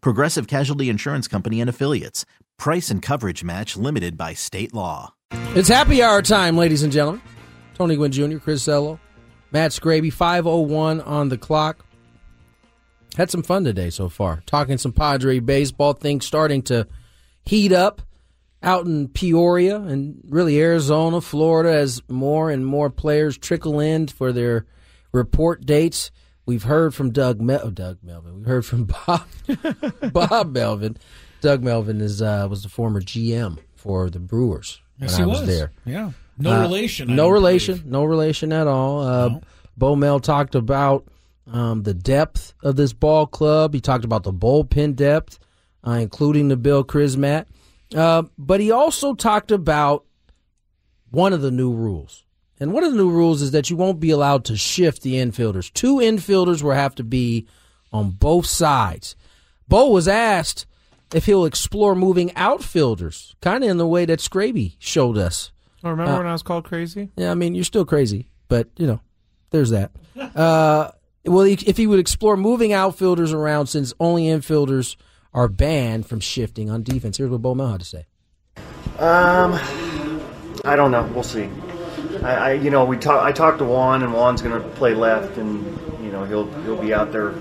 Progressive Casualty Insurance Company and Affiliates. Price and coverage match limited by state law. It's happy hour time, ladies and gentlemen. Tony Gwynn Jr., Chris Ello, Matt Scraby, 501 on the clock. Had some fun today so far. Talking some Padre baseball. Things starting to heat up out in Peoria and really Arizona, Florida, as more and more players trickle in for their report dates. We've heard from Doug Mel- oh, Doug Melvin. We've heard from Bob Bob Melvin. Doug Melvin is uh, was the former GM for the Brewers Yes, when he I was, was. there. Yeah. No Uh, relation. I No relation. believe. No relation at all. Uh, No. Bo Mel talked about um, the depth of this ball club. He talked about the bullpen depth, uh, including Nabil Crismatt. Uh, but he also talked about one of the new rules. And one of the new rules is that you won't be allowed to shift the infielders. Two infielders will have to be on both sides. Bo was asked if he'll explore moving outfielders, kind of in the way that Scraby showed us. Oh, remember Uh, when I was called crazy? Yeah, I mean, you're still crazy, but you know, there's that. Uh, well, if he would explore moving outfielders around, since only infielders are banned from shifting on defense. Here's what Bo Mel had to say. Um, I don't know. We'll see. I, I you know, we talk. I talked to Juan, and Juan's going to play left, and you know, he'll he'll be out there,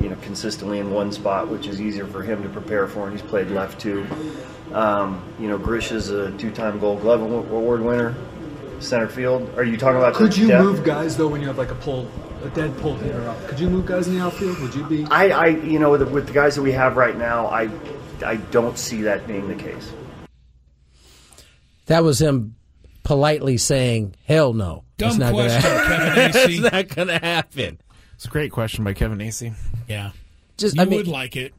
you know, consistently in one spot, which is easier for him to prepare for, and he's played left too. Um, you know, Grish is a two-time Gold Glove Award winner, center field. Are you talking about? Could you depth? move guys though when you have like a pull, a dead pull hitter up? Could you move guys in the outfield? Would you be? I, I, you know, with the, with the guys that we have right now, I, I don't see that being the case. That was him politely saying, "Hell no, Dumb That's not gonna question, happen. Kevin That's Acee. not gonna happen." It's a great question by Kevin Acee. Yeah. Just You I mean, would like it.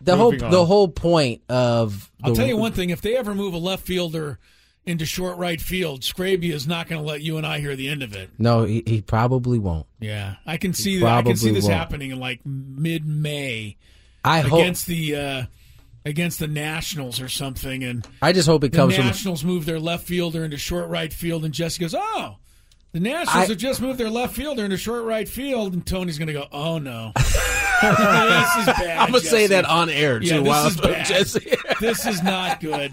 the whole on. the whole point of I'll tell you one thing: if they ever move a left fielder into short right field, Scraby is not going to let you and I hear the end of it. No, he, he probably won't. Yeah, I can see that. I can see this won't. happening in like mid May I hope. against the uh, against the Nationals or something, and I just hope it the comes from. Nationals move their left fielder into short right field, and Jesse goes, "Oh." The Nationals I- have just moved their left fielder into short right field, and Tony's going to go, "Oh no, this is bad." I'm gonna say that on air too. Yeah, this while is bad. Jesse. this is not good.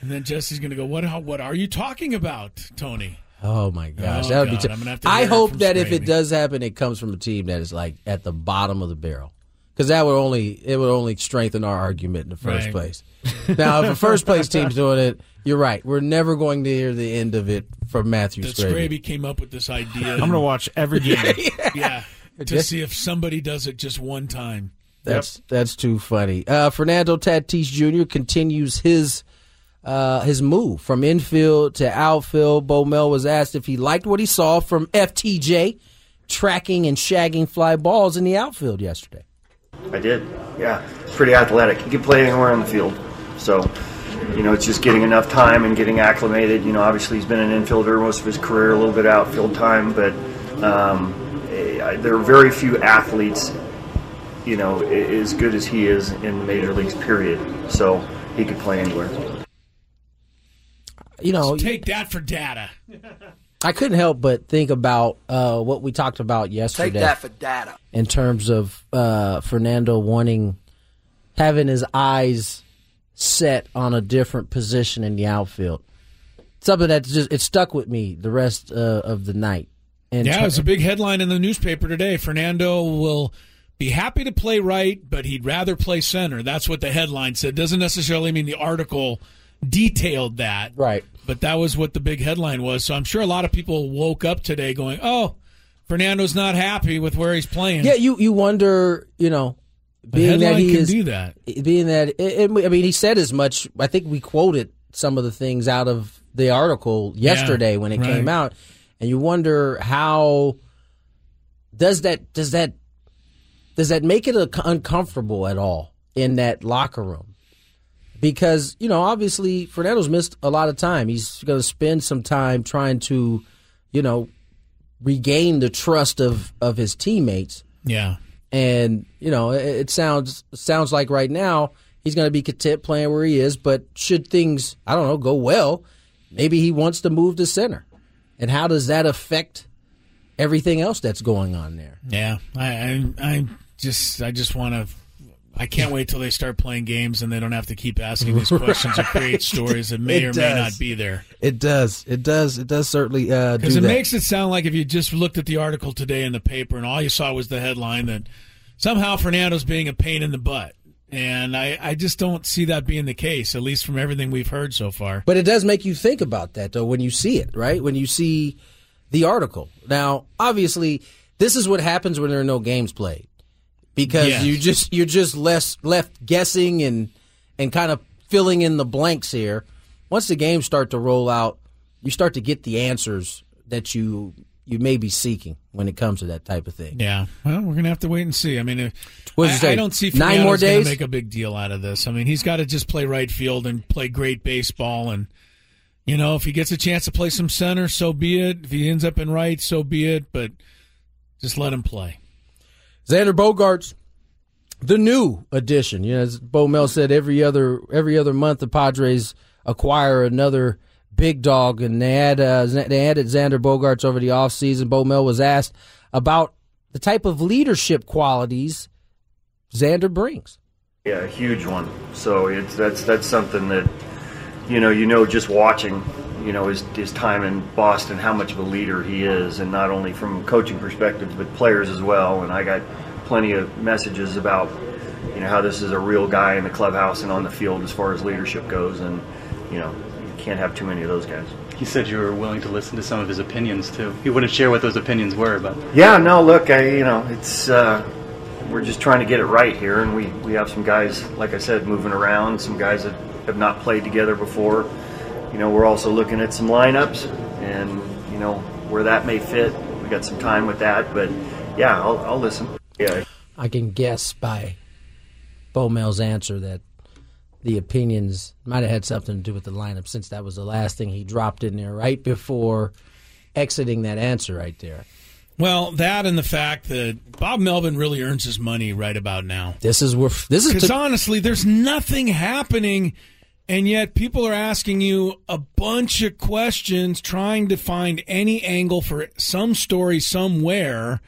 And then Jesse's going to go, "What? How, what are you talking about, Tony?" Oh my gosh, Oh, that would be. T- I'm gonna have to I hope from that if it does happen, it comes from a team that is like at the bottom of the barrel, because that would only it would only strengthen our argument in the first Right. place. now, if a first place team's doing it, you're right. We're never going to hear the end of it from Matthew That Scraby. Scraby came up with this idea. I'm going to watch every game. yeah, to Just- see if somebody does it just one time. That's that's too funny. Uh, Fernando Tatis Jr. continues his uh, his move from infield to outfield. Bo Mel was asked if he liked what he saw from FTJ tracking and shagging fly balls in the outfield yesterday. I did. Yeah, pretty athletic. He can play anywhere on the field. So, you know, it's just getting enough time and getting acclimated. You know, obviously he's been an infielder most of his career, a little bit outfield time, but um, there are very few athletes, you know, as good as he is in the major leagues. Period. So he could play anywhere. You know, Take that for data. I couldn't help but think about uh, what we talked about yesterday. Take that for data. in terms of uh, Fernando wanting having his eyes set on a different position in the outfield. Something that just it stuck with me the rest uh, of the night. And Yeah, it was a big headline in the newspaper today. Fernando will be happy to play right, but he'd rather play center. That's what the headline said. Doesn't necessarily mean the article detailed that. Right. But that was what the big headline was. So I'm sure a lot of people woke up today going, "Oh, Fernando's not happy with where he's playing." Yeah, you you wonder, you know, being that he is do that. being that it, it- I mean, he said as much. I think we quoted some of the things out of the article yesterday when it right. came out, and you wonder how does that does that does that make it uncomfortable at all in that locker room? Because you know, obviously, Fernando's missed a lot of time. He's going to spend some time trying to, you know, regain the trust of of his teammates Yeah. and you know it, it sounds sounds like right now he's going to be content playing where he is but should things i don't know go well maybe he wants to move to center and how does that affect everything else that's going on there Yeah, I, I, I just, I just want to. I can't wait till they start playing games and they don't have to keep asking these questions or create stories that may It or may not be there. it does it does it does certainly uh, do Because it that makes it sound like if you just looked at the article today in the paper and all you saw was the headline that somehow Fernando's being a pain in the butt. And I, I just don't see that being the case, at least from everything we've heard so far. But it does make you think about that, though, when you see it, right? When you see the article. Now, obviously, this is what happens when there are no games played, because Yes. you just you're just less left guessing and and kind of filling in the blanks here. Once the games start to roll out, you start to get the answers that you you may be seeking when it comes to that type of thing. Yeah. Well, we're gonna have to wait and see. I mean, if, I? I don't see Nine more days? make a big deal out of this. I mean, he's got to just play right field and play great baseball. And you know, if he gets a chance to play some center, so be it. If he ends up in right, so be it. But just let him play. Xander Bogaerts, the new addition. You know, as Bo Mel said, every other every other month the Padres acquire another big dog, and they had uh, they added Xander Bogaerts over the offseason. Bo Mel was asked about the type of leadership qualities Xander brings. Yeah, a huge one. So it's that's that's something that you know you know just watching you know his his time in Boston how much of a leader he is, and not only from a coaching perspective but players as well. And I got plenty of messages about you know how this is a real guy in the clubhouse and on the field as far as leadership goes, and you know you can't have too many of those guys. He said you were willing to listen to some of his opinions too. He wouldn't share what those opinions were, but Yeah, no, look, I you know, it's uh, we're just trying to get it right here, and we we have some guys, like I said, moving around, some guys that have not played together before. You know, we're also looking at some lineups, and you know where that may fit. We got some time with that, but yeah, I'll, I'll listen. Yeah, I can guess by Bo Mel's answer that the opinions might have had something to do with the lineup, since that was the last thing he dropped in there right before exiting that answer right there. Well, that and the fact that Bob Melvin really earns his money right about now. This is where this is Because honestly, there's nothing happening, and yet people are asking you a bunch of questions, trying to find any angle for some story somewhere,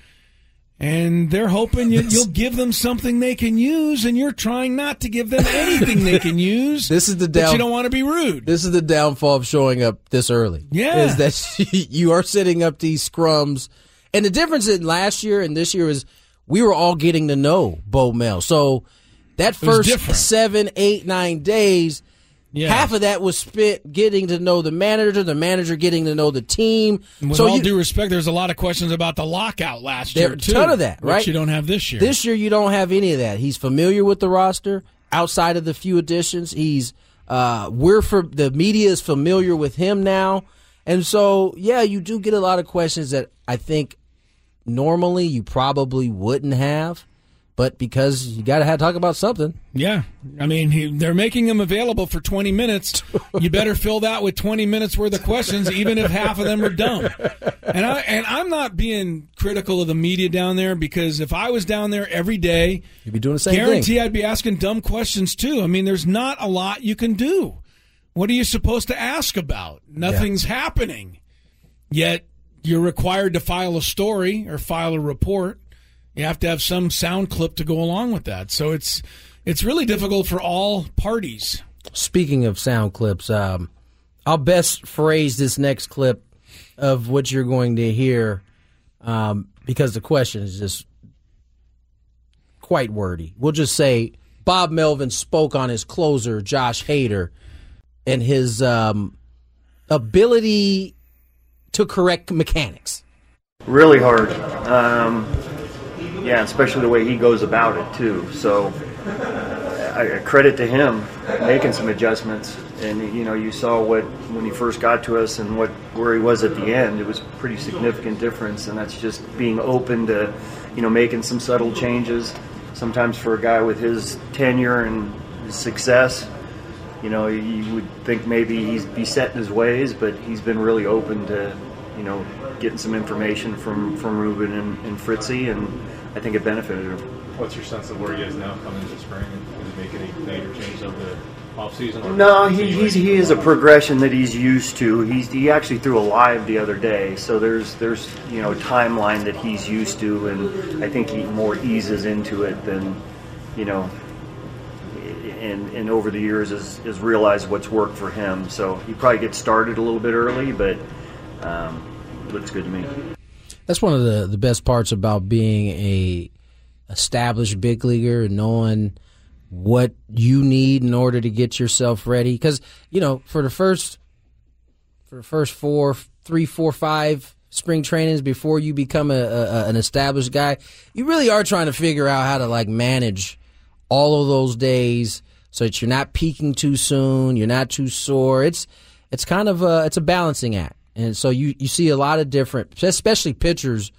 and they're hoping you, you'll give them something they can use, and you're trying not to give them anything they can use. This is the down- you don't want to be rude. This is the downfall of showing up this early. Yeah. Is that you are setting up these scrums. And the difference in last year and this year is we were all getting to know Bo Mel. So that first seven, eight, nine days, Yeah. half of that was spent getting to know the manager, the manager getting to know the team. With so all you, due respect, there's a lot of questions about the lockout last There- year too. ton of that, which right? you don't have this year. This year, you don't have any of that. He's familiar with the roster outside of the few additions. He's uh, we're for the media is familiar with him now, and so yeah, you do get a lot of questions that I think normally you probably wouldn't have, but because you got to have talk about something. Yeah, I mean he, they're making him available for 20 minutes. You better fill that with 20 minutes worth of questions, even if half of them are dumb. And I and I'm not being critical of the media down there because if I was down there every day, You'd be doing the same guarantee thing. I'd be asking dumb questions too. I mean, there's not a lot you can do. What are you supposed to ask about? Nothing's happening. Yet you're required to file a story or file a report. You have to have some sound clip to go along with that. So it's it's really difficult for all parties. Speaking of sound clips, um, I'll best phrase this next clip of what you're going to hear um, because the question is just quite wordy. We'll just say Bob Melvin spoke on his closer, Josh Hader, and his um, ability to correct mechanics. Really hard. Um, yeah, especially the way he goes about it too. So, I credit to him making some adjustments. And you know, you saw what when he first got to us and what where he was at the end. It was pretty significant difference, and that's just being open to, you know, making some subtle changes. Sometimes for a guy with his tenure and his success, you know, you would think maybe he's be set in his ways, but he's been really open to, you know, getting some information from from Ruben and, and Fritzy, and I think it benefited him. What's your sense of where he is now coming into spring? Did he make any major changes over the offseason? No, he, he's, he is a progression that he's used to. He's he actually threw a live the other day, so there's there's you know a timeline that he's used to, and I think he more eases into it than you know. And, and over the years has, has realized what's worked for him. So he probably gets started a little bit early, but um, looks good to me. That's one of the, the best parts about being a established big leaguer and knowing what you need in order to get yourself ready. Because you know, for the first for the first four, three, four, five spring trainings before you become a, a an established guy, you really are trying to figure out how to like manage all of those days so that you're not peaking too soon, you're not too sore. It's it's kind of a it's a balancing act. And so you, you see a lot of different, especially pitchers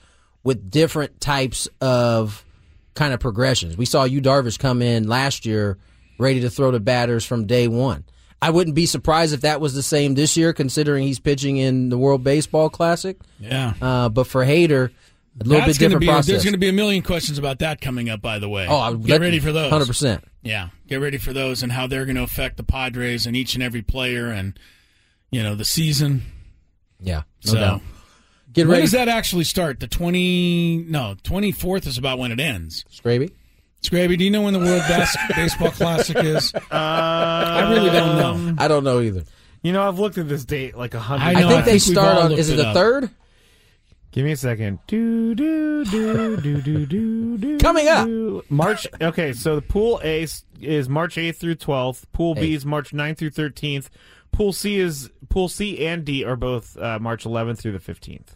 with different types of kind of progressions. We saw Yu Darvish come in last year ready to throw to batters from day one. I wouldn't be surprised if that was the same this year, considering he's pitching in the World Baseball Classic. Yeah. Uh, but for Hader, a little That's bit different be, process. There's going to be a million questions about that coming up, by the way. Oh, I- get ready for those. 100%. Yeah, get ready for those and how they're going to affect the Padres and each and every player and you know the season. Yeah, no so, doubt. Get when ready, does that actually start? The twenty? No, twenty fourth is about when it ends. Scraby. Scraby, do you know when the World Bas- Baseball Classic is? Um, I really don't know. I don't know either. You know, I've looked at this date like a hundred. I I think I they think start on. Is it it the third? Give me a second. Do do do do do do do. Coming up. March. Okay, so the pool A is March eighth through twelfth. Pool B is March 9th through thirteenth. Pool C is Pool C and D are both uh, March eleventh through the fifteenth.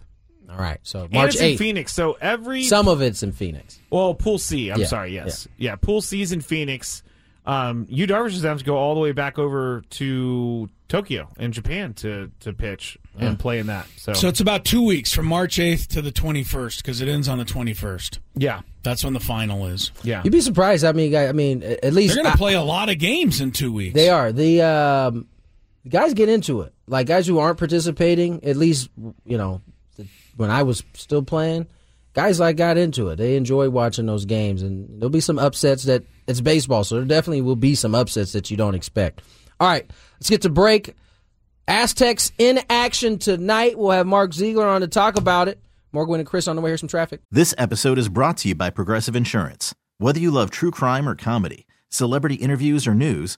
All right, so And March it's in. Phoenix. So every Some of it's in Phoenix. Well, Pool C. I'm Yeah, sorry. Yes. Yeah. Pool C's in Phoenix. Um, Yu Darvish have to go all the way back over to Tokyo in Japan to to pitch and play in that. So, So it's about two weeks from March eighth to the twenty first because it ends on the twenty first. yeah, That's when the final is. yeah. You'd be surprised. I mean, I mean, at least They're going I- to play a lot of games in two weeks. They are the um, the guys get into it. Like guys who aren't participating, at least you know, when I was still playing, guys like got into it. They enjoy watching those games, and there'll be some upsets that it's baseball, so there definitely will be some upsets that you don't expect. All right, let's get to break. Aztecs in action tonight. We'll have Mark Zeigler on to talk about it. Morgan and Chris on the way. Here's some traffic. This episode is brought to you by Progressive Insurance. Whether you love true crime or comedy, celebrity interviews or news,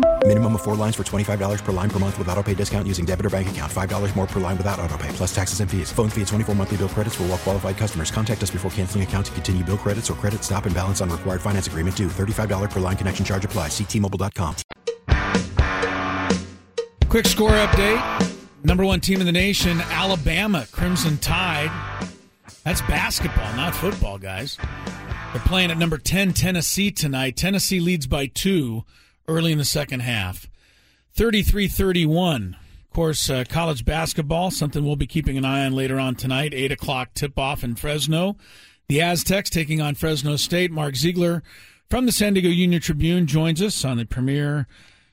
Minimum of four lines for $25 per line per month with auto pay discount using debit or bank account. $5 more per line without auto pay, plus taxes and fees. Phone fee at 24 monthly bill credits for all well qualified customers. Contact us before canceling account to continue bill credits or credit stop and balance on required finance agreement due. $35 per line connection charge apply. Ctmobile.com. Quick score update. Number one team in the nation, Alabama Crimson Tide. That's basketball, not football, guys. They're playing at number 10, Tennessee tonight. Tennessee leads by two early in the second half. 33 31. Of course, uh, college basketball, something we'll be keeping an eye on later on tonight. 8 o'clock tip off in Fresno. The Aztecs taking on Fresno State. Mark Zeigler from the San Diego Union Tribune joins us on the premier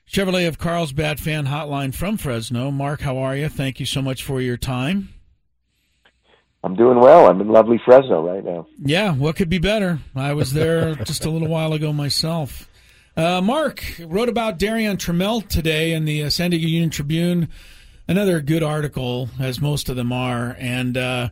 Chevrolet of Carlsbad fan hotline from Fresno. Mark, how are you? Thank you so much for your time. I'm doing well. I'm in lovely Fresno right now. Yeah, what could be better? I was there just a little while ago myself. Uh, Mark wrote about Darrion Trammell today in the uh, San Diego Union Tribune. Another good article, as most of them are. And uh,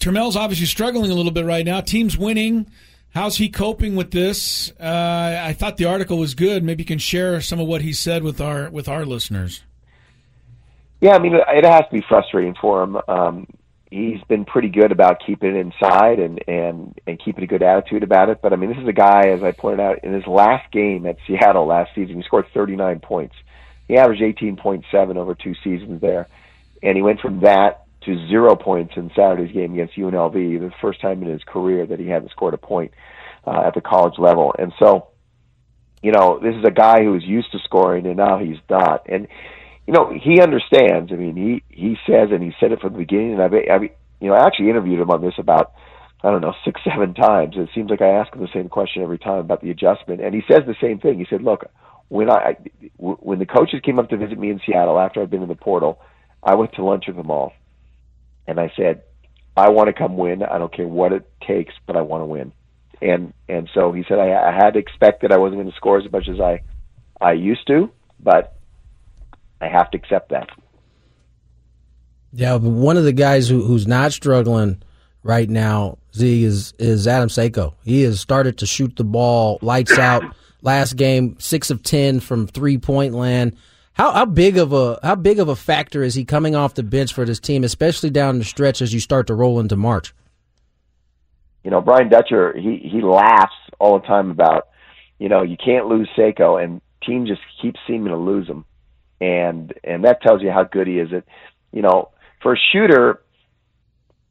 Trammell's obviously struggling a little bit right now. Team's winning. How's he coping with this? Uh, I thought the article was good. Maybe you can share some of what he said with our with our listeners. Yeah, I mean, it has to be frustrating for him. Um, he's been pretty good about keeping it inside and and and keeping a good attitude about it. But I mean, this is a guy, as I pointed out, in his last game at Seattle last season, he scored 39 points. He averaged 18.7 over two seasons there, and he went from that to zero points in Saturday's game against UNLV, the first time in his career that he hadn't scored a point uh, at the college level. And so, you know, this is a guy who is used to scoring, and now he's not. And you know, he understands. I mean, he he says, and he said it from the beginning. And I've, I've you know, I actually interviewed him on this about I don't know six, seven times. It seems like I ask him the same question every time about the adjustment, and he says the same thing. He said, "Look, when I when the coaches came up to visit me in Seattle after I'd been in the portal, I went to lunch with them all, and I said, I want to come win. I don't care what it takes, but I want to win." And and so he said, I, I had to expect that I wasn't going to score as much as I I used to, but I have to accept that. Yeah, but one of the guys who, who's not struggling right now, Z, is is Adam Seiko. He has started to shoot the ball lights out. Last game, six of ten from three point land. How how big of a how big of a factor is he coming off the bench for this team, especially down the stretch as you start to roll into March? You know, Brian Dutcher, he he laughs all the time about, you know, you can't lose Seiko, and team just keeps seeming to lose him and and that tells you how good he is at you know for a shooter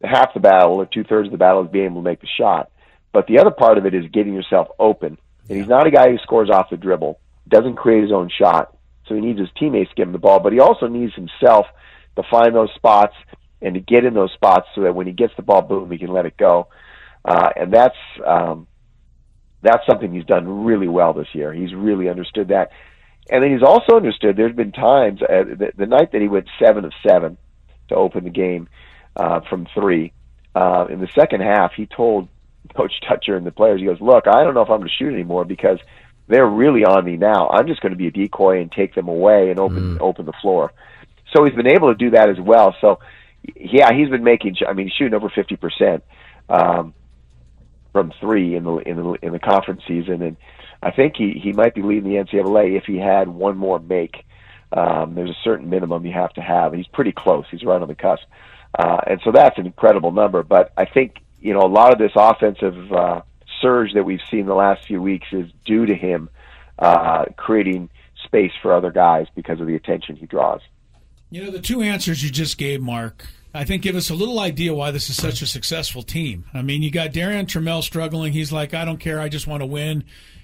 half the battle or two thirds of the battle is being able to make the shot. But the other part of it is getting yourself open. And he's not a guy who scores off the dribble doesn't create his own shot. So he needs his teammates to give him the ball but he also needs himself to find those spots and to get in those spots so that when he gets the ball boom he can let it go. Uh, and that's um, that's something he's done really well this year. He's really understood that and then he's also understood there's been times uh, the, the night that he went seven of seven to open the game uh, from three. Uh, in the second half, he told Coach Dutcher and the players, he goes, "Look, I don't know if I'm going to shoot anymore because they're really on me now. I'm just going to be a decoy and take them away and open mm. open the floor." So he's been able to do that as well. So yeah, he's been making. I mean, shooting over fifty percent um, from three in the in the in the conference season, and I think he he might be leading the NCAA if he had one more make. Um, there's a certain minimum you have to have, and he's pretty close. He's right on the cusp, uh, and so that's an incredible number. But I think you know a lot of this offensive uh, surge that we've seen the last few weeks is due to him uh, creating space for other guys because of the attention he draws. You know, the two answers you just gave, Mark, I think give us a little idea why this is such a successful team. I mean, you got Darrion Trammell struggling. He's like, I don't care. I just want to win.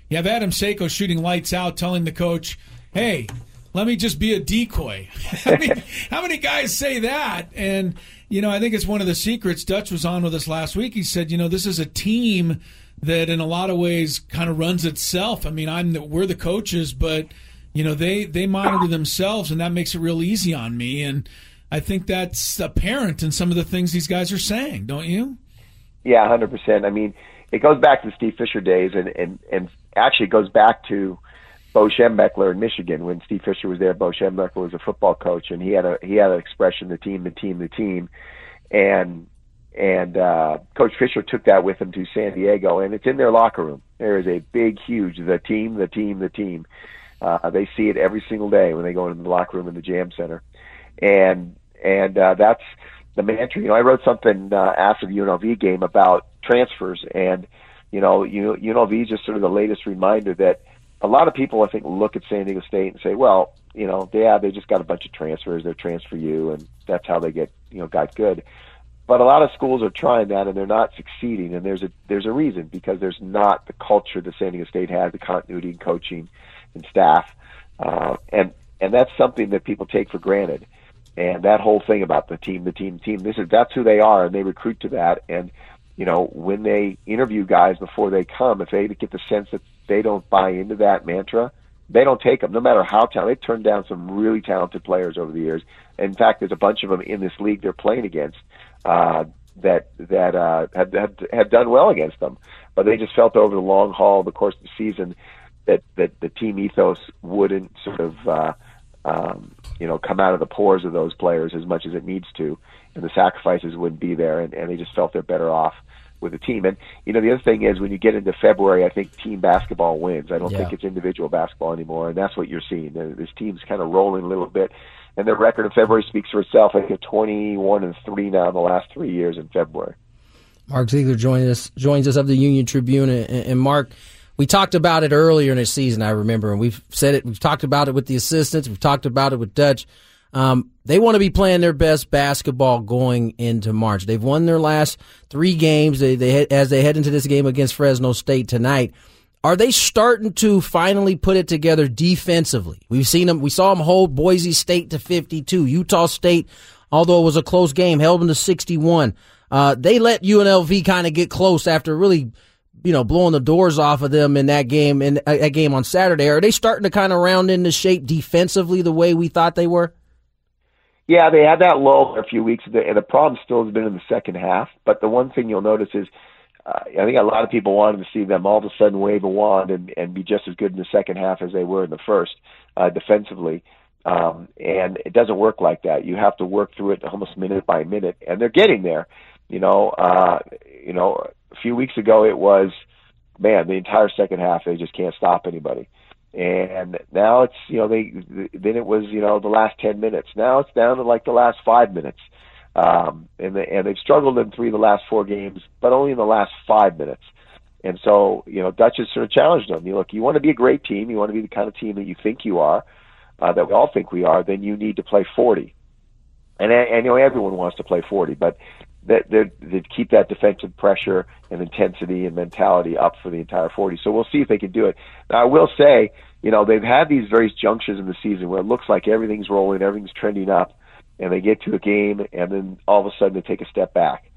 You have Adam Seiko shooting lights out, telling the coach, "Hey, let me just be a decoy." I mean, how many guys say that? And you know, I think it's one of the secrets. Dutch was on with us last week. He said, you know, this is a team that, in a lot of ways, kind of runs itself. I mean, I'm the, we're the coaches, but you know, they they monitor themselves, and that makes it real easy on me. And I think that's apparent in some of the things these guys are saying, don't you? Yeah, hundred percent. I mean, it goes back to Steve Fisher days, and and and actually goes back to Bo Schembechler in Michigan when Steve Fisher was there. Bo Schembechler was a football coach, and he had a he had an expression: the team, the team, the team, and and uh, Coach Fisher took that with him to San Diego, and it's in their locker room. There is a big, huge the team, the team, the team. Uh, they see it every single day when they go into the locker room in the Jam Center, and and uh, that's the mantra. You know, I wrote something uh, after the UNLV game about transfers, and you know, UNLV is just sort of the latest reminder that a lot of people, I think, look at San Diego State and say, well, you know, yeah, they just got a bunch of transfers. They're transfer you, and that's how they get, you know, got good. But a lot of schools are trying that, and they're not succeeding. And there's a there's a reason because there's not the culture that San Diego State has, the continuity in coaching and staff, uh, and and that's something that people take for granted. And that whole thing about the team, the team, team. This is that's who they are, and they recruit to that. And you know, when they interview guys before they come, if they get the sense that they don't buy into that mantra, they don't take them, no matter how talented. They've turned down some really talented players over the years. In fact, there's a bunch of them in this league they're playing against uh, that that uh, have, have have done well against them, but they just felt over the long haul, the course of the season, that that the team ethos wouldn't sort of uh, um, you know come out of the pores of those players as much as it needs to, and the sacrifices wouldn't be there, and, and they just felt they're better off with the team. And you know, the other thing is when you get into February, I think team basketball wins. I don't Yeah. think it's individual basketball anymore, and that's what you're seeing. This team's kind of rolling a little bit, and their record in February speaks for itself. I think they're 21 and three now in the last three years in February. Mark Zeigler joins us joins us of the Union Tribune, and, and Mark, we talked about it earlier in the season. I remember, and we've said it. We've talked about it with the assistants. We've talked about it with Dutch. Um, they want to be playing their best basketball going into March. They've won their last three games. They, they as they head into this game against Fresno State tonight. Are they starting to finally put it together defensively? We've seen them. We saw them hold Boise State to 52. Utah State, although it was a close game, held them to 61. Uh, they let UNLV kind of get close after really, you know, blowing the doors off of them in that game in uh, that game on Saturday. Are they starting to kind of round into shape defensively the way we thought they were? Yeah, they had that lull for a few weeks, and the, problem still has been in the second half. But the one thing you'll notice is, uh, I think a lot of people wanted to see them all of a sudden wave a wand and, and be just as good in the second half as they were in the first uh, defensively. Um, and it doesn't work like that. You have to work through it almost minute by minute, and they're getting there. You know, uh, you know, few weeks ago it was, man, the entire second half they just can't stop anybody. And now it's you know they then it was you know the last ten minutes. Now it's down to like the last five minutes, um, and they, and they've struggled in three of the last four games, but only in the last five minutes. And so you know Dutch has sort of challenged them. You look, you want to be a great team, you want to be the kind of team that you think you are, uh, that we all think we are. Then you need to play forty, and and you know everyone wants to play forty, but that that keep that defensive pressure and intensity and mentality up for the entire 40. So we'll see if they can do it. Now I will say, you know, they've had these various junctures in the season where it looks like everything's rolling, everything's trending up, and they get to a game and then all of a sudden they take a step back.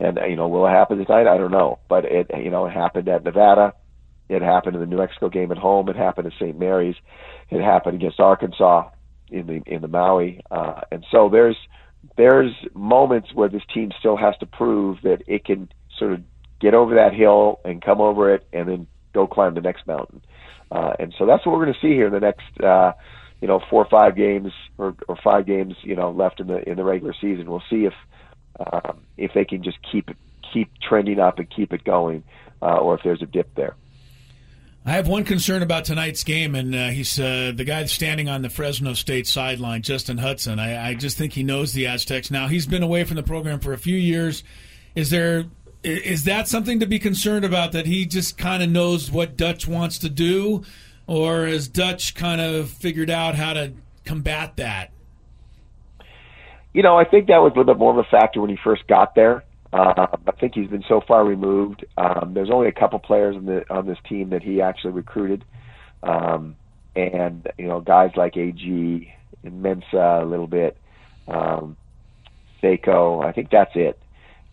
And you know, will it happen tonight? I don't know, but it you know it happened at Nevada. It happened in the New Mexico game at home. It happened at St. Mary's. It happened against Arkansas in the in the Maui. Uh, and so there's there's moments where this team still has to prove that it can sort of get over that hill and come over it and then go climb the next mountain. Uh, and so that's what we're going to see here in the next, uh, you know, four or five games or, or five games, you know, left in the in the regular season. We'll see if um, if they can just keep keep trending up and keep it going, uh, or if there's a dip there. I have one concern about tonight's game, and uh, he's uh, the guy standing on the Fresno State sideline, Justin Hutson. I, I just think he knows the Aztecs now. He's been away from the program for a few years. Is there is that something to be concerned about? That he just kind of knows what Dutch wants to do, or has Dutch kind of figured out how to combat that? You know, I think that was a little bit more of a factor when he first got there. Uh, I think he's been so far removed. Um, there's only a couple players on the on this team that he actually recruited, um, and you know, guys like AG and Mensah a little bit, um, Seiko. I think that's it,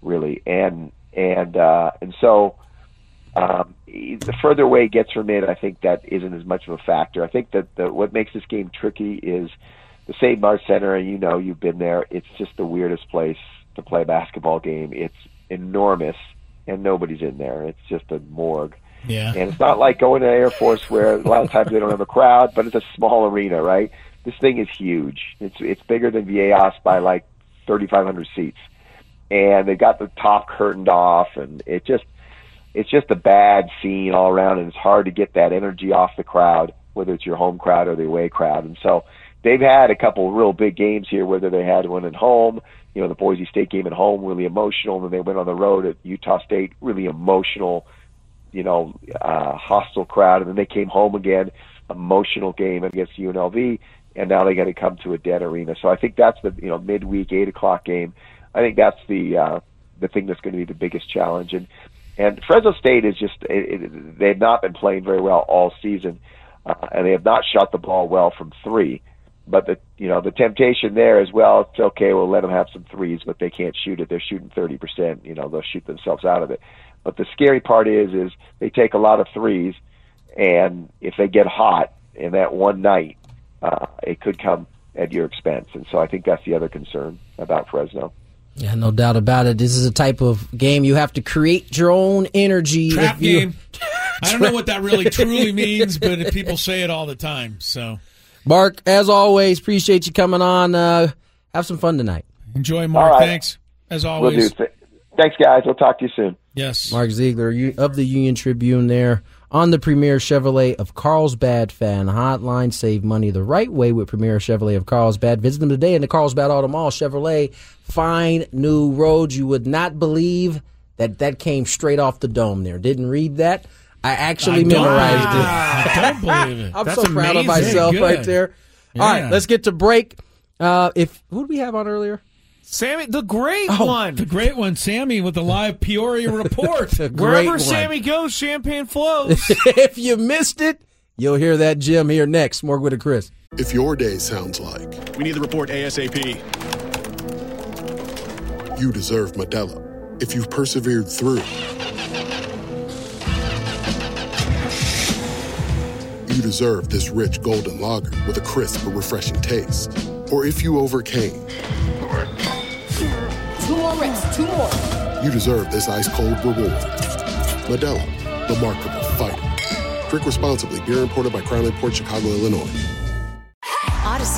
really. And and uh, and so um, the further away he gets from it, I think that isn't as much of a factor. I think that the, what makes this game tricky is the Save Mart Center, and you know you've been there. It's just the weirdest place to play a basketball game. It's enormous, and nobody's in there. It's just a morgue. Yeah. And it's not like going to Air Force where a lot of times they don't have a crowd, but it's a small arena, right? This thing is huge. It's it's bigger than Viejas by like 3,500 seats, and they got the top curtained off, and it just it's just a bad scene all around, and it's hard to get that energy off the crowd. whether it's your home crowd or the away crowd. And so they've had a couple real big games here, whether they had one at home, you know, the Boise State game at home, really emotional, and then they went on the road at Utah State, really emotional, you know, uh, hostile crowd, and then they came home again, emotional game against UNLV, and now they got to come to a dead arena. So I think that's the you know midweek eight o'clock game. I think that's the uh, the thing that's going to be the biggest challenge. And and Fresno State is just it, it, they've not been playing very well all season, uh, and they have not shot the ball well from three. But the you know the temptation there as well. It's okay. We'll let them have some threes, but they can't shoot it. They're shooting thirty percent. You know they'll shoot themselves out of it. But the scary part is is they take a lot of threes, and if they get hot in that one night, uh, it could come at your expense. And so I think that's the other concern about Fresno. Yeah, no doubt about it. This is a type of game you have to create your own energy. Trap if you- game. I don't know what that really truly means, but people say it all the time. So Mark, as always, appreciate you coming on. Uh, have some fun tonight. enjoy, Mark. All right. Thanks as always. We'll always. do. Thanks, guys. We'll talk to you soon. Yes. Mark Zeigler of the Union Tribune there on the Premier Chevrolet of Carlsbad fan hotline. Save money the right way with Premier Chevrolet of Carlsbad. Visit them today in the Carlsbad Auto Mall. Chevrolet, find new roads. You would not believe that that came straight off the dome there. Didn't read that. I actually I don't memorized it. it. I don't believe it. I'm That's so proud of myself Good. right there. All right, let's get to break. Uh, if who did we have on earlier? Sammy, the great Oh, one. The great one, Sammy, with the live Peoria report. Wherever one. Sammy goes, champagne flows. if you missed it, you'll hear that Jim here next. More with Chris. If your day sounds like We need the report ASAP. you deserve Modelo, if you've persevered through, you deserve this rich golden lager with a crisp but refreshing taste. Or if you overcame, Two more reps, two more. you deserve this ice cold reward. Modelo, the Markable Fighter. Drink responsibly. Beer imported by Crown Port Chicago, Illinois.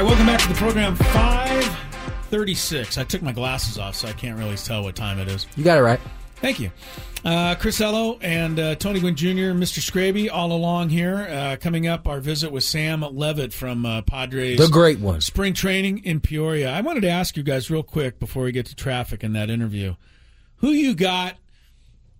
Right, welcome back to the program. Five thirty-six. I took my glasses off, so I can't really tell what time it is. You got it right. Thank you. Uh, Chris Ello and uh, Tony Gwynn Jr., Mr. Scraby, all along here. Uh, coming up, our visit with Sam Levitt from uh, Padres. The great one. Spring training in Peoria. I wanted to ask you guys real quick before we get to traffic in that interview. Who you got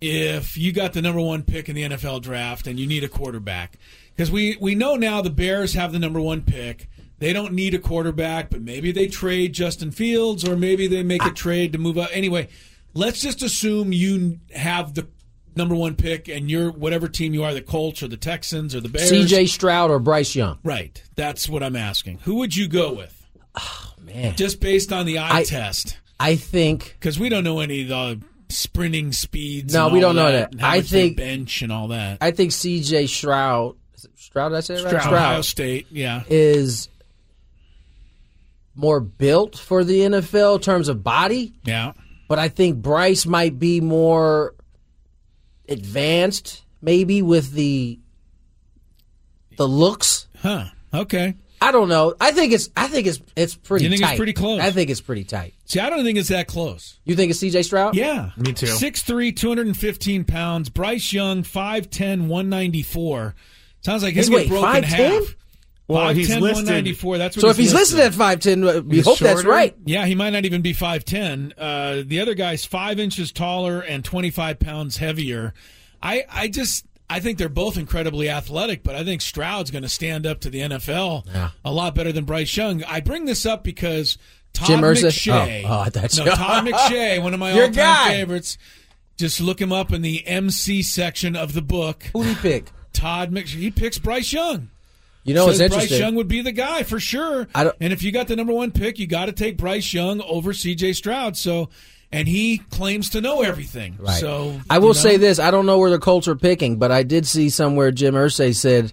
if you got the number one pick in the NFL draft and you need a quarterback? Because we, we know now the Bears have the number one pick. They don't need a quarterback, but maybe they trade Justin Fields or maybe they make a trade to move up. Anyway, let's just assume you have the number one pick and you're whatever team you are, the Colts or the Texans or the Bears. C.J. Stroud or Bryce Young. Right. That's what I'm asking. Who would you go with? Oh, man. Just based on the eye I- test. I think Because we don't know any of the sprinting speeds. No, we don't know that. that. and how I think- bench and all that. I think C.J. Stroud. Stroud? Did I say it right? Stroud, Ohio State, yeah. is more built for the NFL in terms of body. Yeah. But I think Bryce might be more advanced, maybe with the the looks. Huh. Okay. I don't know. I think it's. I think it's. It's pretty. You think it's tight. pretty close? I think it's pretty tight. See, I don't think it's that close. You think it's C.J. Stroud? Yeah. Me too. 6'3", 215 pounds. Bryce Young, 5'10", 194. Sounds like He's he'll wait, broken 5'10"? half. Well, 5'10", he's listed- 194. That's what So if he's listed at five ten, we He's hope that's shorter? right. Yeah, he might not even be 5'10". Uh, the other guy's five inches taller and 25 pounds heavier. I, I just I think they're both incredibly athletic, but I think Stroud's going to stand up to the NFL Yeah. a lot better than Bryce Young. I bring this up because Todd Jim Irsay? McShay, Oh, oh, I thought no, you- Todd McShay, one of my Your all-time guy. favorites. Just look him up in the MC section of the book. Who do you pick? Todd McShay. He picks Bryce Young. You know, Says it's Bryce interesting. Young would be the guy for sure. I don't- and if you got the number one pick, you got to take Bryce Young over C.J. Stroud. So and he claims to know everything. Right. So I will you know, say this: I don't know where the Colts are picking, but I did see somewhere Jim Irsay said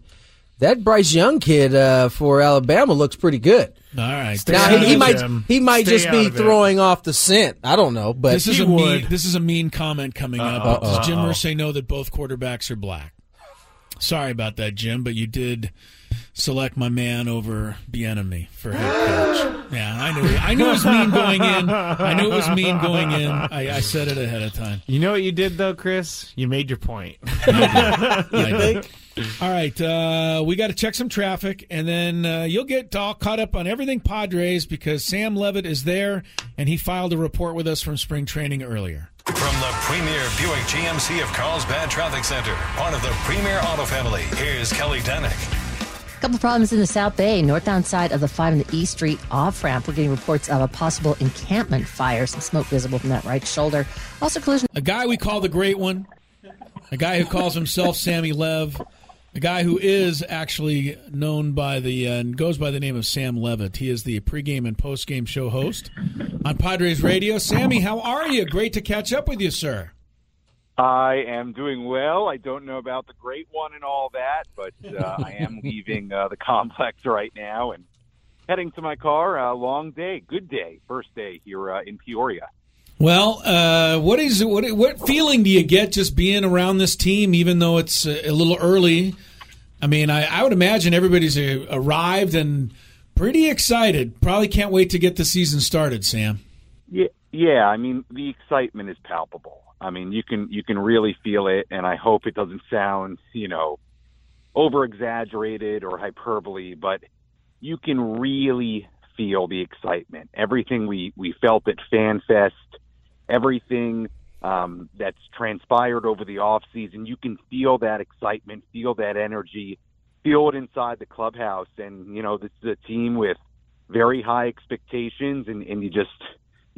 that Bryce Young kid uh, for Alabama looks pretty good. All right. now out he, he it, might Jim. he might Stay just be of it. throwing off the scent. I don't know, but this is he a would. mean, this is a mean comment coming up. Uh-oh. Does Jim Uh-oh. Irsay know that both quarterbacks are black? Sorry about that, Jim, but you did select my man over Bieniemy for head coach. Yeah, I knew. I knew it was mean going in. I knew it was mean going in. I, I said it ahead of time. You know what you did though, Chris? You made your point. I did. All right, uh, we got to check some traffic, and then uh, you'll get all caught up on everything Padres because Sam Levitt is there, and he filed a report with us from spring training earlier. From the premier Buick GMC of Carlsbad Traffic Center, part of the Premier Auto Family, here's Kelly Denick. Couple problems in the South Bay, northbound side of the 5 and the East Street off ramp. We're getting reports of a possible encampment fire, some smoke visible from that right shoulder. Also, collision. A guy we call the Great One, a guy who calls himself Sammy Lev, a guy who is actually known by the uh, goes by the name of Sam Levitt. He is the pregame and postgame show host on Padres Radio. Sammy, how are you? Great to catch up with you, sir. I am doing well. I don't know about the great one and all that, but uh, I am leaving uh, the complex right now and heading to my car. Uh, long day, good day, first day here uh, in Peoria. Well, uh, what is what what feeling do you get just being around this team, even though it's a, a little early? I mean, I, I would imagine everybody's uh, arrived and pretty excited. Probably can't wait to get the season started, Sam. Yeah, yeah. I mean, the excitement is palpable. I mean, you can you can really feel it, and I hope it doesn't sound, you know, over exaggerated or hyperbole, but you can really feel the excitement. Everything we we felt at FanFest, everything um, that's transpired over the off season, you can feel that excitement, feel that energy, feel it inside the clubhouse, and you know, this is a team with very high expectations, and and you just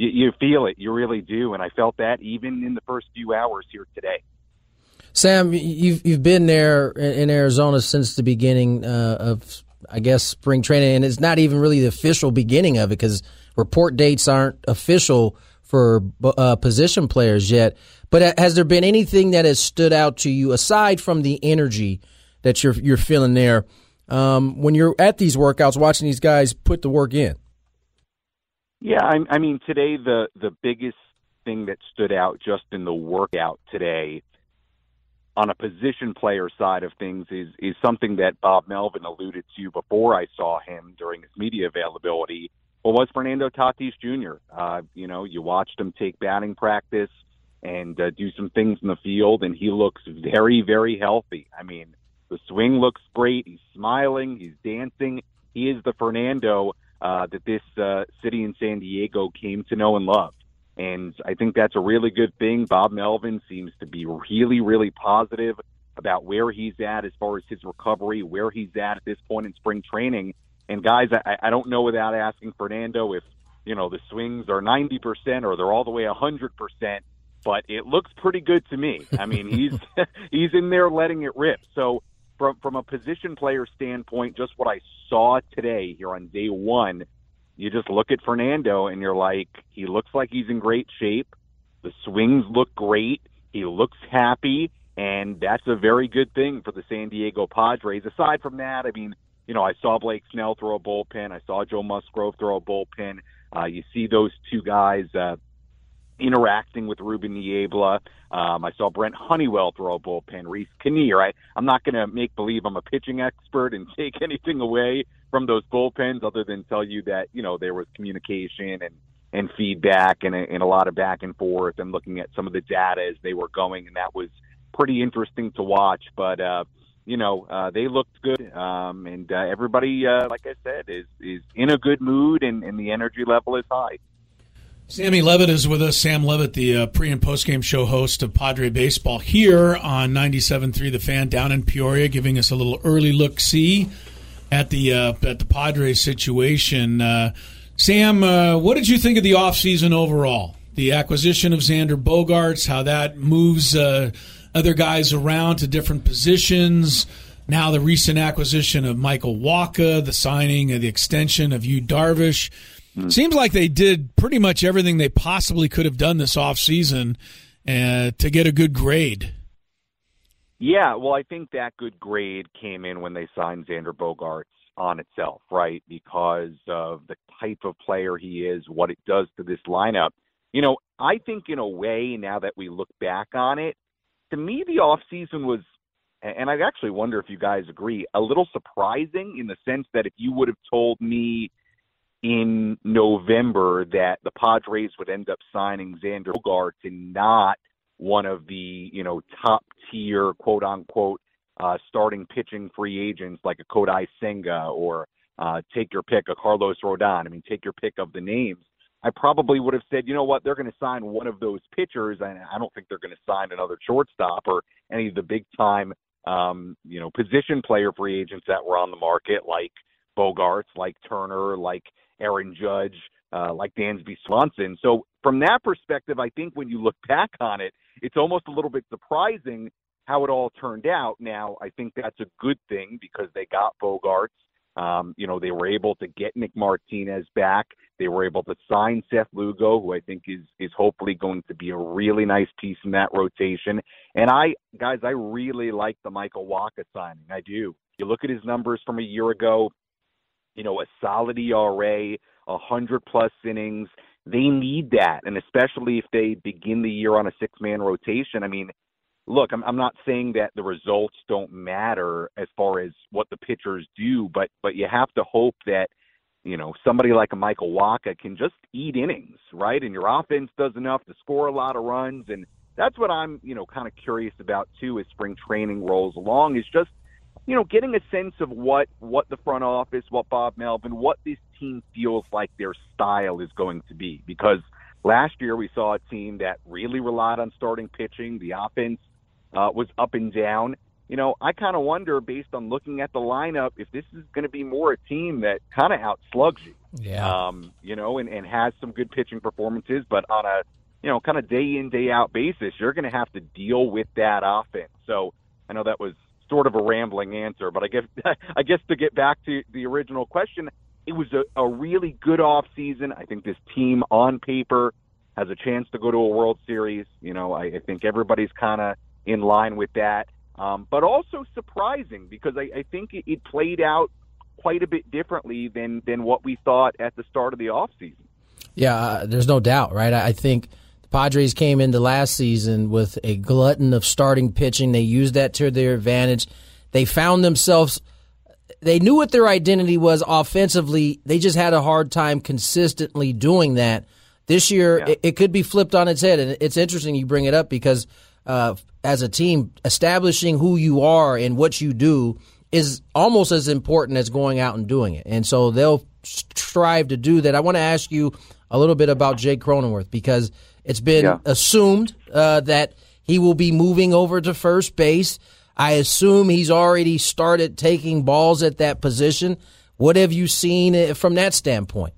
you, you feel it, you really do, and I felt that even in the first few hours here today. Sam, you've you've been there in Arizona since the beginning uh, of, I guess, spring training, and it's not even really the official beginning of it because report dates aren't official for uh, position players yet. But has there been anything that has stood out to you aside from the energy that you're you're feeling there um, when you're at these workouts, watching these guys put the work in? Yeah, I, I mean today the the biggest thing that stood out just in the workout today on a position player side of things is is something that Bob Melvin alluded to before I saw him during his media availability. Well, was Fernando Tatis Jr. Uh, you know, you watched him take batting practice and uh, do some things in the field, and he looks very, very healthy. I mean, the swing looks great. He's smiling. He's dancing. He is the Fernando uh, that this uh, city in San Diego came to know and love. And I think that's a really good thing. Bob Melvin seems to be really, really positive about where he's at as far as his recovery, where he's at at this point in spring training. And guys, I, I don't know without asking Fernando if you know the swings are ninety percent or they're all the way a hundred percent, but it looks pretty good to me. I mean, he's he's in there letting it rip. So from from a position player standpoint, just what I saw today here on day one, you just look at Fernando and you're like, he looks like he's in great shape. The swings look great. He looks happy, and that's a very good thing for the San Diego Padres. Aside from that, I mean, you know, I saw Blake Snell throw a bullpen. I saw Joe Musgrove throw a bullpen. Uh, you see those two guys uh, interacting with Ruben Niebla. Um, I saw Brent Honeywell throw a bullpen. Reiss Knehr. I, I'm not going to make believe I'm a pitching expert and take anything away from those bullpens, other than tell you that you know there was communication and and feedback and and a lot of back and forth and looking at some of the data as they were going, and that was pretty interesting to watch. But uh, you know, uh, they looked good, um, and uh, everybody, uh, like I said, is is in a good mood, and, and the energy level is high. Sammy Levitt is with us. Sam Levitt, the uh, pre and post game show host of Padre Baseball here on 97.3 The Fan down in Peoria, giving us a little early look see at the uh, at the Padres situation. Uh, Sam, uh, what did you think of the offseason overall? The acquisition of Xander Bogaerts, how that moves uh, other guys around to different positions. Now the recent acquisition of Michael Wacha, the signing of the extension of Yu Darvish. Seems like they did pretty much everything they possibly could have done this offseason uh, to get a good grade. Yeah, well, I think that good grade came in when they signed Xander Bogaerts on itself, right? Because of the type of player he is, what it does to this lineup. You know, I think in a way, now that we look back on it, to me, the offseason was, and I actually wonder if you guys agree, a little surprising in the sense that if you would have told me in November that the Padres would end up signing Xander Bogaerts and not one of the you know top tier quote unquote uh, starting pitching free agents like a Kodai Senga or uh, take your pick, a Carlos Rodon. I mean, take your pick of the names. I probably would have said, you know what, they're going to sign one of those pitchers, and I don't think they're going to sign another shortstop or any of the big time, um, you know, position player free agents that were on the market, like Bogaerts, like Turner, like Aaron Judge, uh, like Dansby Swanson. So from that perspective, I think when you look back on it, it's almost a little bit surprising how it all turned out. Now, I think that's a good thing because they got Bogaerts. Um, you know, they were able to get Nick Martinez back. They were able to sign Seth Lugo, who I think is is hopefully going to be a really nice piece in that rotation. And I, guys, I really like the Michael Wacha signing. I do. You look at his numbers from a year ago. You know, a solid ERA, a hundred plus innings. They need that, and especially if they begin the year on a six man rotation. I mean, look, I'm, I'm not saying that the results don't matter as far as what the pitchers do, but but you have to hope that you know somebody like a Michael Wacha can just eat innings, right? And your offense does enough to score a lot of runs, and that's what I'm you know kind of curious about too as spring training rolls along is just you know getting a sense of what what the front office, what Bob Melvin, what this team feels like their style is going to be because. Last year, we saw a team that really relied on starting pitching. The offense uh, was up and down. You know, I kind of wonder, based on looking at the lineup, if this is going to be more a team that kind of outslugs you. Yeah. Um, you know, and, and has some good pitching performances, but on a, you know, kind of day in, day out basis, you're going to have to deal with that offense. So I know that was sort of a rambling answer, but I guess, I guess to get back to the original question, it was a, a really good off season. I think this team on paper has a chance to go to a World Series. You know, I, I think everybody's kind of in line with that. Um, but also surprising because I, I think it, it played out quite a bit differently than than what we thought at the start of the offseason. Yeah, uh, there's no doubt, right? I, I think Padres came into last season with a glutton of starting pitching. They used that to their advantage. They found themselves they knew what their identity was offensively. They just had a hard time consistently doing that. This year, yeah. it, it, could be flipped on its head, and it's interesting you bring it up because uh, as a team, establishing who you are and what you do is almost as important as going out and doing it. And so they'll strive to do that. I want to ask you a little bit about Jake Cronenworth because it's been yeah. assumed uh, that he will be moving over to first base. I assume he's already started taking balls at that position. What have you seen uh, from that standpoint?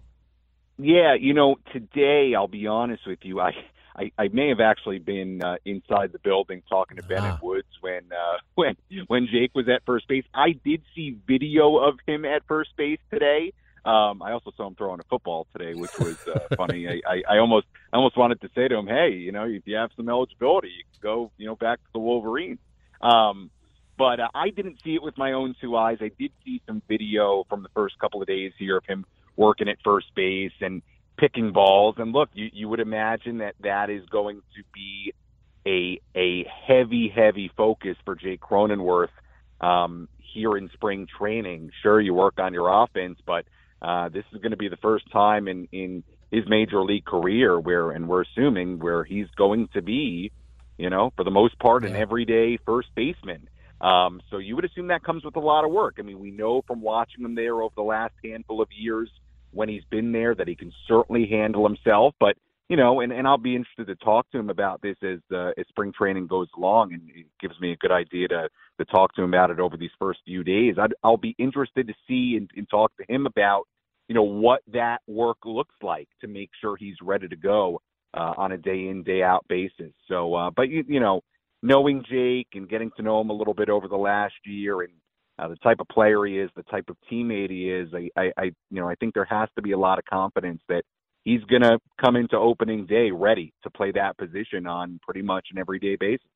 Yeah, you know, today I'll be honest with you. I I, I may have actually been uh, inside the building talking to Bennett ah. Woods when uh, when when Jake was at first base. I did see video of him at first base today. Um, I also saw him throwing a football today, which was uh, funny. I, I, I almost I almost wanted to say to him, "Hey, you know, if you have some eligibility, you can go, you know, back to the Wolverines." Um, but uh, I didn't see it with my own two eyes. I did see some video from the first couple of days here of him working at first base and picking balls. And look, you, you would imagine that that is going to be a a heavy, heavy focus for Jake Cronenworth um, here in spring training. Sure, you work on your offense, but uh, this is going to be the first time in in his major league career where, and we're assuming where he's going to be, you know, for the most part, an everyday first baseman. Um, so you would assume that comes with a lot of work. I mean, we know from watching him there over the last handful of years when he's been there that he can certainly handle himself. But you know, and, and I'll be interested to talk to him about this as uh, as spring training goes along, and it gives me a good idea to to talk to him about it over these first few days. I'd, I'll be interested to see and, and talk to him about you know what that work looks like to make sure he's ready to go uh, on a day in day out basis. So, uh, but you, you know, knowing Jake and getting to know him a little bit over the last year and uh, the type of player he is, the type of teammate he is. I, I, I, you know, I think there has to be a lot of confidence that he's going to come into opening day ready to play that position on pretty much an everyday basis.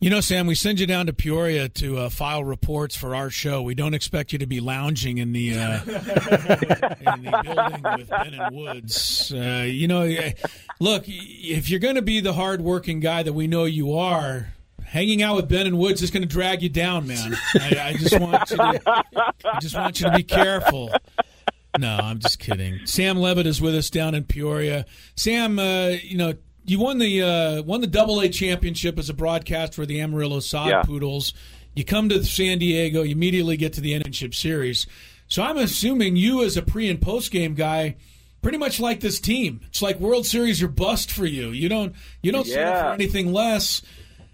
You know, Sam, we send you down to Peoria to uh, file reports for our show. We don't expect you to be lounging in the, uh, in the building with Ben and Woods. Uh, you know, look, if you're going to be the hardworking guy that we know you are, hanging out with Ben and Woods is going to drag you down, man. I, I just want you to, I just want you to be careful. No, I'm just kidding. Sam Levitt is with us down in Peoria. Sam, uh, you know, you won the uh, won the Double A championship as a broadcast for the Amarillo Sod Yeah. Poodles. You come to San Diego, you immediately get to the championship series. So I'm assuming you, as a pre and post game guy, pretty much like this team. It's like World Series or bust for you. You don't you don't settle for anything less.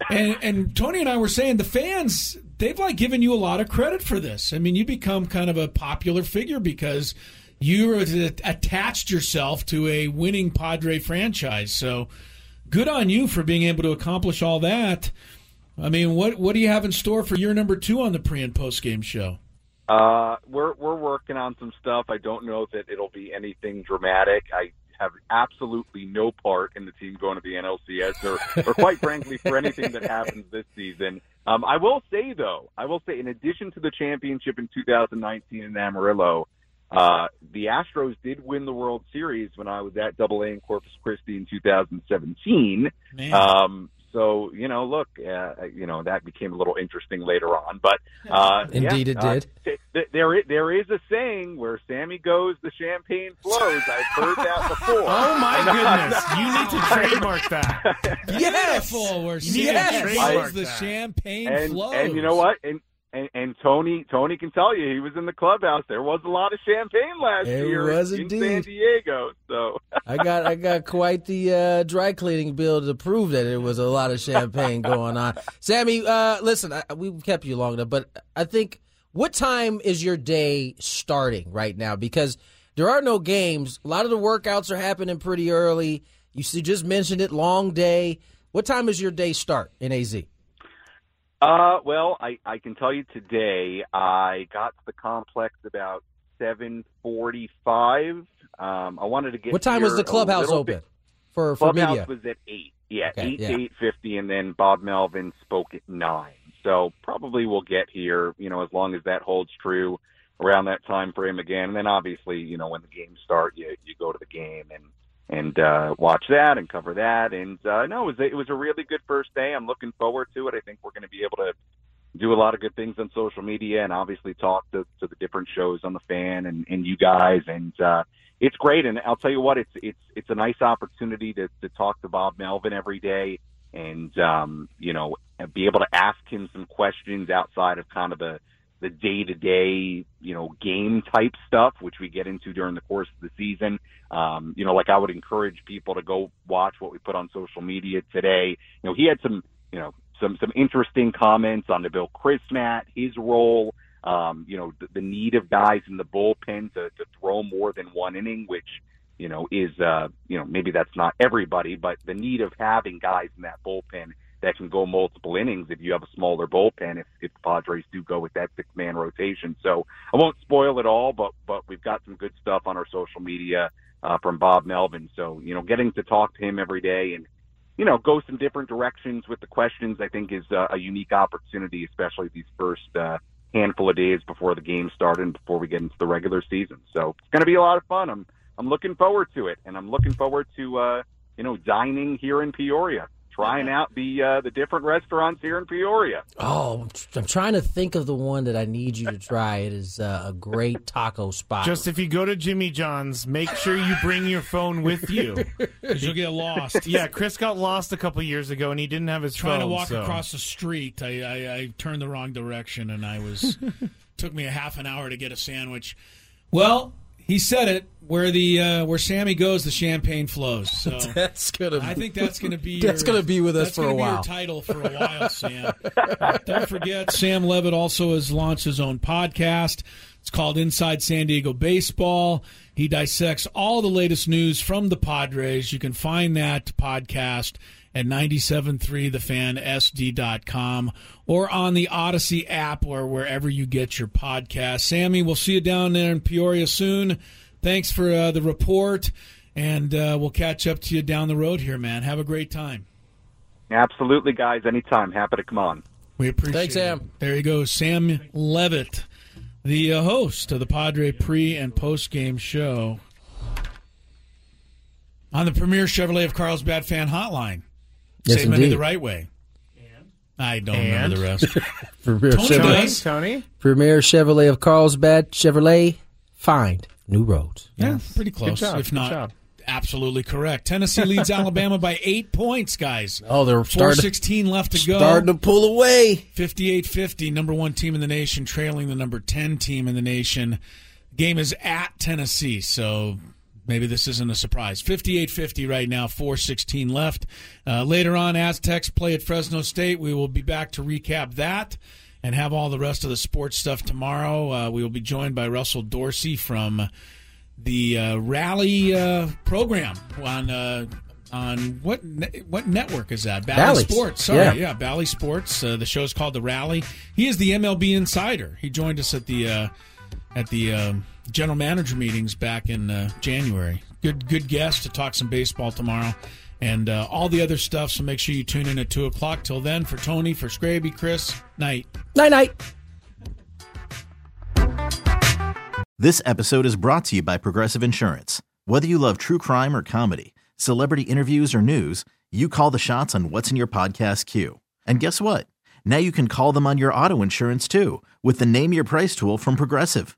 And and Tony and I were saying the fans they've like given you a lot of credit for this. I mean, you become kind of a popular figure because you attached yourself to a winning Padre franchise. So good on you for being able to accomplish all that. I mean, what what do you have in store for year number two on the pre and post game show? Uh, we're we're working on some stuff. I don't know that it'll be anything dramatic. I have absolutely no part in the team going to the NLCS, or, or quite frankly, for anything that happens this season. Um, I will say though, I will say, in addition to the championship in 2019 in Amarillo, uh, the Astros did win the World Series when I was at Double A in Corpus Christi in 2017. Man. Um, so you know, look, uh, you know that became a little interesting later on, but uh, Indeed yeah, it uh, did. th- th- there, i- there is a saying where Sammy goes, the champagne flows. I've heard that before. Oh my And, goodness! You need to trademark that. Beautiful. Where You need to Sam trademark the that. champagne and, flows. and you know what? And, and and Tony Tony can tell you he was in the clubhouse. There was a lot of champagne last There year was in indeed. San Diego. So I got I got quite the uh, dry cleaning bill to prove that there was a lot of champagne going on. Sammy, uh, listen, I, we've kept you long enough, but I think what time is your day starting right now? Because there are no games. A lot of the workouts are happening pretty early. You see, just mentioned it, long day. What time is your day start in AZ? Uh, well, I, I can tell you today I got to the complex about seven forty-five. Um, I wanted to get. What time was the clubhouse open bit- for for Clubhouse media? was at eight. Yeah, Okay, eight yeah. to eight fifty, and then Bob Melvin spoke at nine. So probably we'll get here, you know, as long as that holds true around that time frame again. And then obviously, you know, when the games start, you you go to the game and and uh, watch that and cover that. And uh, no, it was a, it was a really good first day. I'm looking forward to it. I think we're going to be able to do a lot of good things on social media and obviously talk to, to the different shows on the fan and, and you guys and uh it's great and I'll tell you what it's it's it's a nice opportunity to to talk to Bob Melvin every day and um you know be able to ask him some questions outside of kind of the the day to day, you know, game type stuff, which we get into during the course of the season. Um, you know, like I would encourage people to go watch what we put on social media today. You know, he had some, you know, some some interesting comments on Nabil Crismatt, his role, um, you know, the, the need of guys in the bullpen to, to throw more than one inning, which you know is uh, you know maybe that's not everybody, but the need of having guys in that bullpen that can go multiple innings if you have a smaller bullpen. If, if the Padres do go with that six man rotation, so I won't spoil it all, but but we've got some good stuff on our social media uh, from Bob Melvin. So you know, getting to talk to him every day and you know, go some different directions with the questions, I think is uh, a unique opportunity, especially these first uh, handful of days before the game started and before we get into the regular season. So it's going to be a lot of fun. I'm I'm looking forward to it, and I'm looking forward to uh, you know dining here in Peoria, trying out the uh, the different restaurants here in Peoria. Oh, I'm trying to think of the one that I need you to try. It is uh, a great taco spot. Just if you go to Jimmy John's, make sure you bring your phone with you. 'Cause you'll get lost. Yeah, Chris got lost a couple years ago, and he didn't have his trying phone. to walk so- across the street. I, I, I turned the wrong direction, and I was took me a half an hour to get a sandwich. Well, he said it. Where the uh, where Sammy goes, the champagne flows. So that's gonna. I think that's gonna be. That's your- gonna be with us for a be your while. title for a while, Sam. Don't forget, Sam Levitt also has launched his own podcast. It's called Inside San Diego Baseball. He dissects all the latest news from the Padres. You can find that podcast at 973thefan.sd.com or on the Audacy app or wherever you get your podcast. Sammy, we'll see you down there in Peoria soon. Thanks for uh, the report, and uh, we'll catch up to you down the road here, man. Have a great time. Absolutely, guys. Anytime. Happy to come on. We appreciate Thanks, it. Sam. There you go, Sam Levitt, the uh, host of the Padre pre and post game show on the premier Chevrolet of Carlsbad fan hotline. Yes, Say money the right way. I don't And? know the rest. Premier Tony Chevrolet. Tony? Premier Chevrolet of Carlsbad Chevrolet. Find new roads. Yeah, pretty close. job, if good not, job. absolutely correct. Tennessee leads Alabama by eight points, guys. Oh, they're starting, 416 left to go. starting to pull away. 58-50, number one team in the nation, trailing the number 10 team in the nation. Game is at Tennessee, so maybe this isn't a surprise. 58-50 right now, 416 left. Uh, later on, Aztecs play at Fresno State. We will be back to recap that and have all the rest of the sports stuff tomorrow. Uh, we will be joined by Russell Dorsey from the uh, Rally uh, program on uh, on what ne- what network is that? Bally Bally's. Sports. Sorry, Yeah. yeah, Bally Sports. Uh, the is called The Rally. He is the MLB insider. He joined us at the uh, at the um, general manager meetings back in uh, January. Good good guest to talk some baseball tomorrow. And uh, all the other stuff, so make sure you tune in at 2 o'clock. Till then, for Tony, for Scraby, Chris, night. Night night. This episode is brought to you by Progressive Insurance. Whether you love true crime or comedy, celebrity interviews or news, you call the shots on what's in your podcast queue. And guess what? Now you can call them on your auto insurance too with the Name Your Price tool from Progressive.